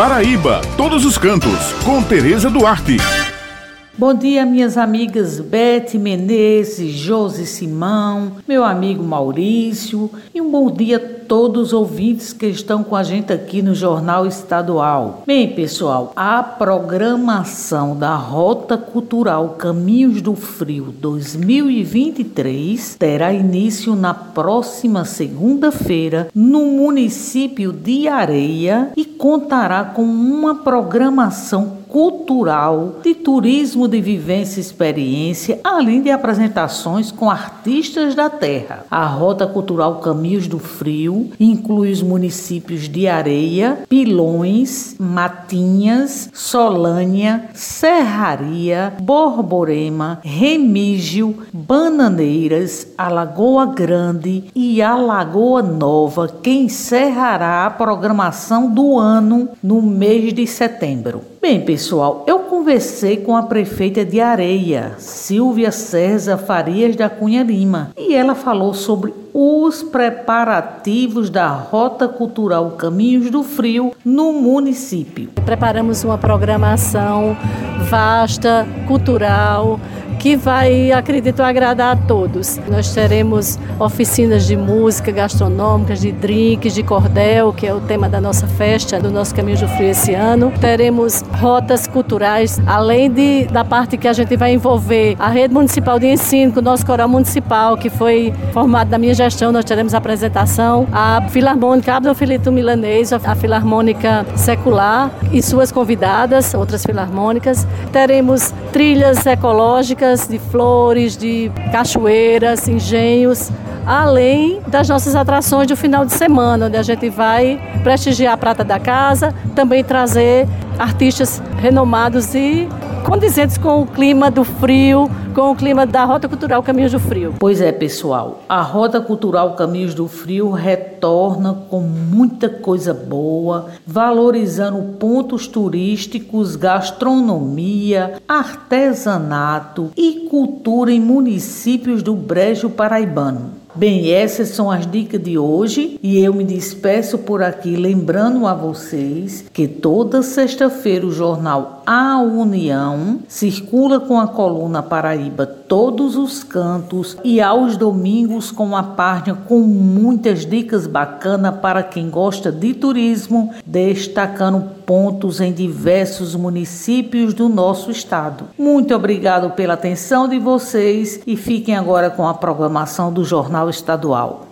Paraíba, todos os cantos, com Tereza Duarte. Bom dia, minhas amigas Bete Menezes, Josi Simão, meu amigo Maurício e um bom dia a todos os ouvintes que estão com a gente aqui no Jornal Estadual. Bem, pessoal, a programação da Rota Cultural Caminhos do Frio 2023 terá início na próxima segunda-feira no município de Areia e contará com uma programação cultural, de turismo de vivência e experiência, além de apresentações com artistas da terra. A Rota Cultural Caminhos do Frio inclui os municípios de Areia, Pilões, Matinhas, Solânia, Serraria, Borborema, Remígio, Bananeiras, Alagoa Grande e Alagoa Nova, que encerrará a programação do ano no mês de setembro. Bem, pessoal, eu conversei com a prefeita de Areia, Silvia César Farias da Cunha Lima, e ela falou sobre os preparativos da Rota Cultural Caminhos do Frio no município. Preparamos uma programação vasta, cultural, que vai, acredito, agradar a todos. Nós teremos oficinas de música gastronômicas, de drinks, de cordel, que é o tema da nossa festa, do nosso Caminho do Frio esse ano. Teremos rotas culturais, além de, da parte que a gente vai envolver a rede municipal de ensino, com o nosso coral municipal, que foi formado na minha gestão, nós teremos apresentação, a Filarmônica Abdel Filito Milanês, a Filarmônica Secular e suas convidadas, outras filarmônicas. Teremos trilhas ecológicas, de flores, de cachoeiras, engenhos, além das nossas atrações do final de semana, onde a gente vai prestigiar a prata da casa, também trazer artistas renomados e condizentes com o clima do frio, com o clima da Rota Cultural Caminhos do Frio. Pois é, pessoal, a Rota Cultural Caminhos do Frio retorna com muita coisa boa, valorizando pontos turísticos, gastronomia, artesanato e cultura em municípios do Brejo Paraibano. Bem, essas são as dicas de hoje e eu me despeço por aqui lembrando a vocês que toda sexta-feira o jornal A União circula com a coluna Paraíba todos os cantos e aos domingos com a página com muitas dicas bacanas para quem gosta de turismo, destacando pontos em diversos municípios do nosso estado. Muito obrigado pela atenção de vocês e fiquem agora com a programação do Jornal Estadual.